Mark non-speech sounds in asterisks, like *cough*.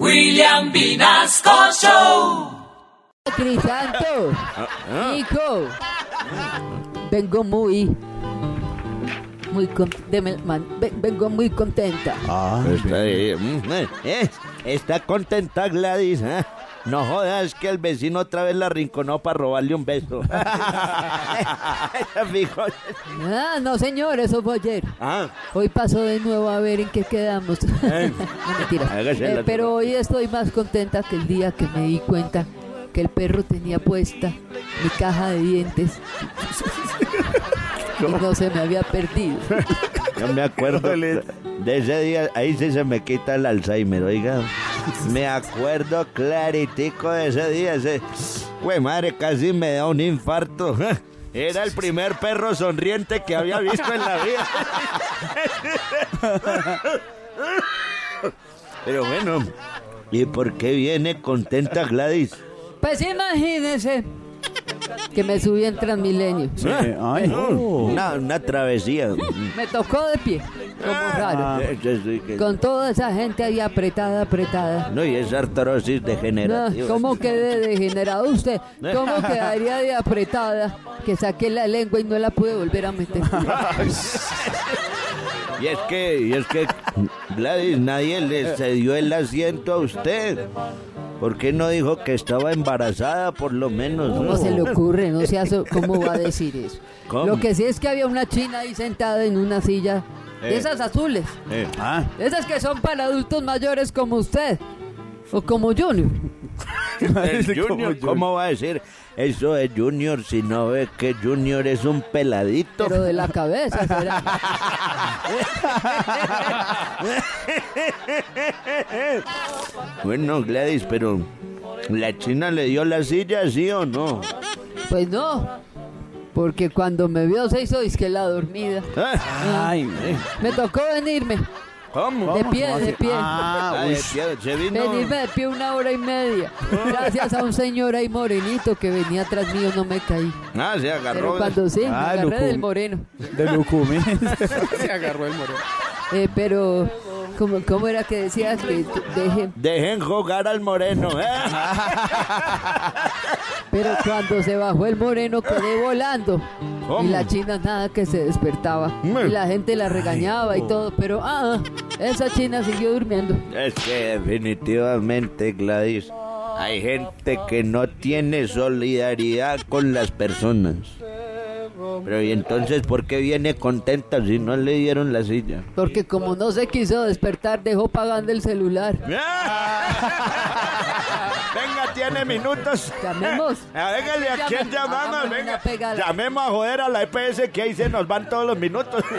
William Vinasco Show. Crisanto, hijo, vengo muy, muy, con- deme- man- ve- vengo muy contenta. Está, ahí, mm, eh, eh, está contenta Gladys, ¿eh? No jodas que el vecino otra vez la rinconó para robarle un beso. *laughs* Ah, no señor, eso fue ayer. ah, Hoy pasó de nuevo a ver en qué quedamos. *laughs* no mentira. Eh, pero hoy estoy más contenta que el día que me di cuenta que el perro tenía puesta mi caja de dientes *laughs* y no se me había perdido. yo me acuerdo de ese día, ahí sí se me quita el Alzheimer, oiga. Me acuerdo claritico de ese día, ese... Güey, madre, casi me da un infarto. Era el primer perro sonriente que había visto en la vida. Pero bueno, ¿y por qué viene contenta Gladys? Pues imagínense que me subí en Transmilenio. ay, una, una travesía. Me tocó de pie, como raro. Eso sí que- Con toda esa gente ahí apretada, apretada. No, y es artrosis No, degenerativa. ¿Cómo quedé degenerado usted? ¿Cómo quedaría de apretada que saqué la lengua y no la pude volver a meter? *laughs* Y es que, y es que, Gladys, nadie le cedió el asiento a usted. ¿Por qué no dijo que estaba embarazada, por lo menos? ¿Cómo se le ocurre? No sé cómo va a *laughs* decir eso. ¿Cómo? Lo que sí es que había una china ahí sentada en una silla de Eh. esas azules. Eh, de Esas que son para adultos mayores como usted. O *laughs* como Junior. Junior, ¿cómo va a decir eso de Junior si no ve que Junior es un peladito? Pero de la cabeza será. *laughs* Bueno, Gladys, pero ¿la china le dio la silla, sí o no? Pues no. Porque cuando me vio se hizo disque la dormida. *laughs* Ay, Me tocó venirme. ¿Cómo? De pie, de pie. Ah, Ah, de uy. pie, se vino. Venirme de pie una hora y media. Gracias a un señor ahí morenito que venía atrás mío no me caí. Ah, se Pero agarró. cuando sí, me Ah, agarré del moreno. de Lucumí. *laughs* *laughs* Se agarró el moreno. Eh, pero, ¿cómo, ¿cómo era que decías que? Dejen jugar al moreno. ¿eh? Pero cuando se bajó el moreno quedé volando. ¿Cómo? Y la china nada que se despertaba. Y la gente la regañaba y todo. Pero, ah, esa china siguió durmiendo. Es que definitivamente, Gladys, hay gente que no tiene solidaridad con las personas. Pero ¿y entonces por qué viene contenta si no le dieron la silla? Porque como no se quiso despertar, dejó pagando el celular. *laughs* Venga, tiene minutos. Llamemos. Véngale, *laughs* ¿a quién llamamos? Venga, llamemos a joder a la EPS que ahí se nos van todos los minutos. *laughs*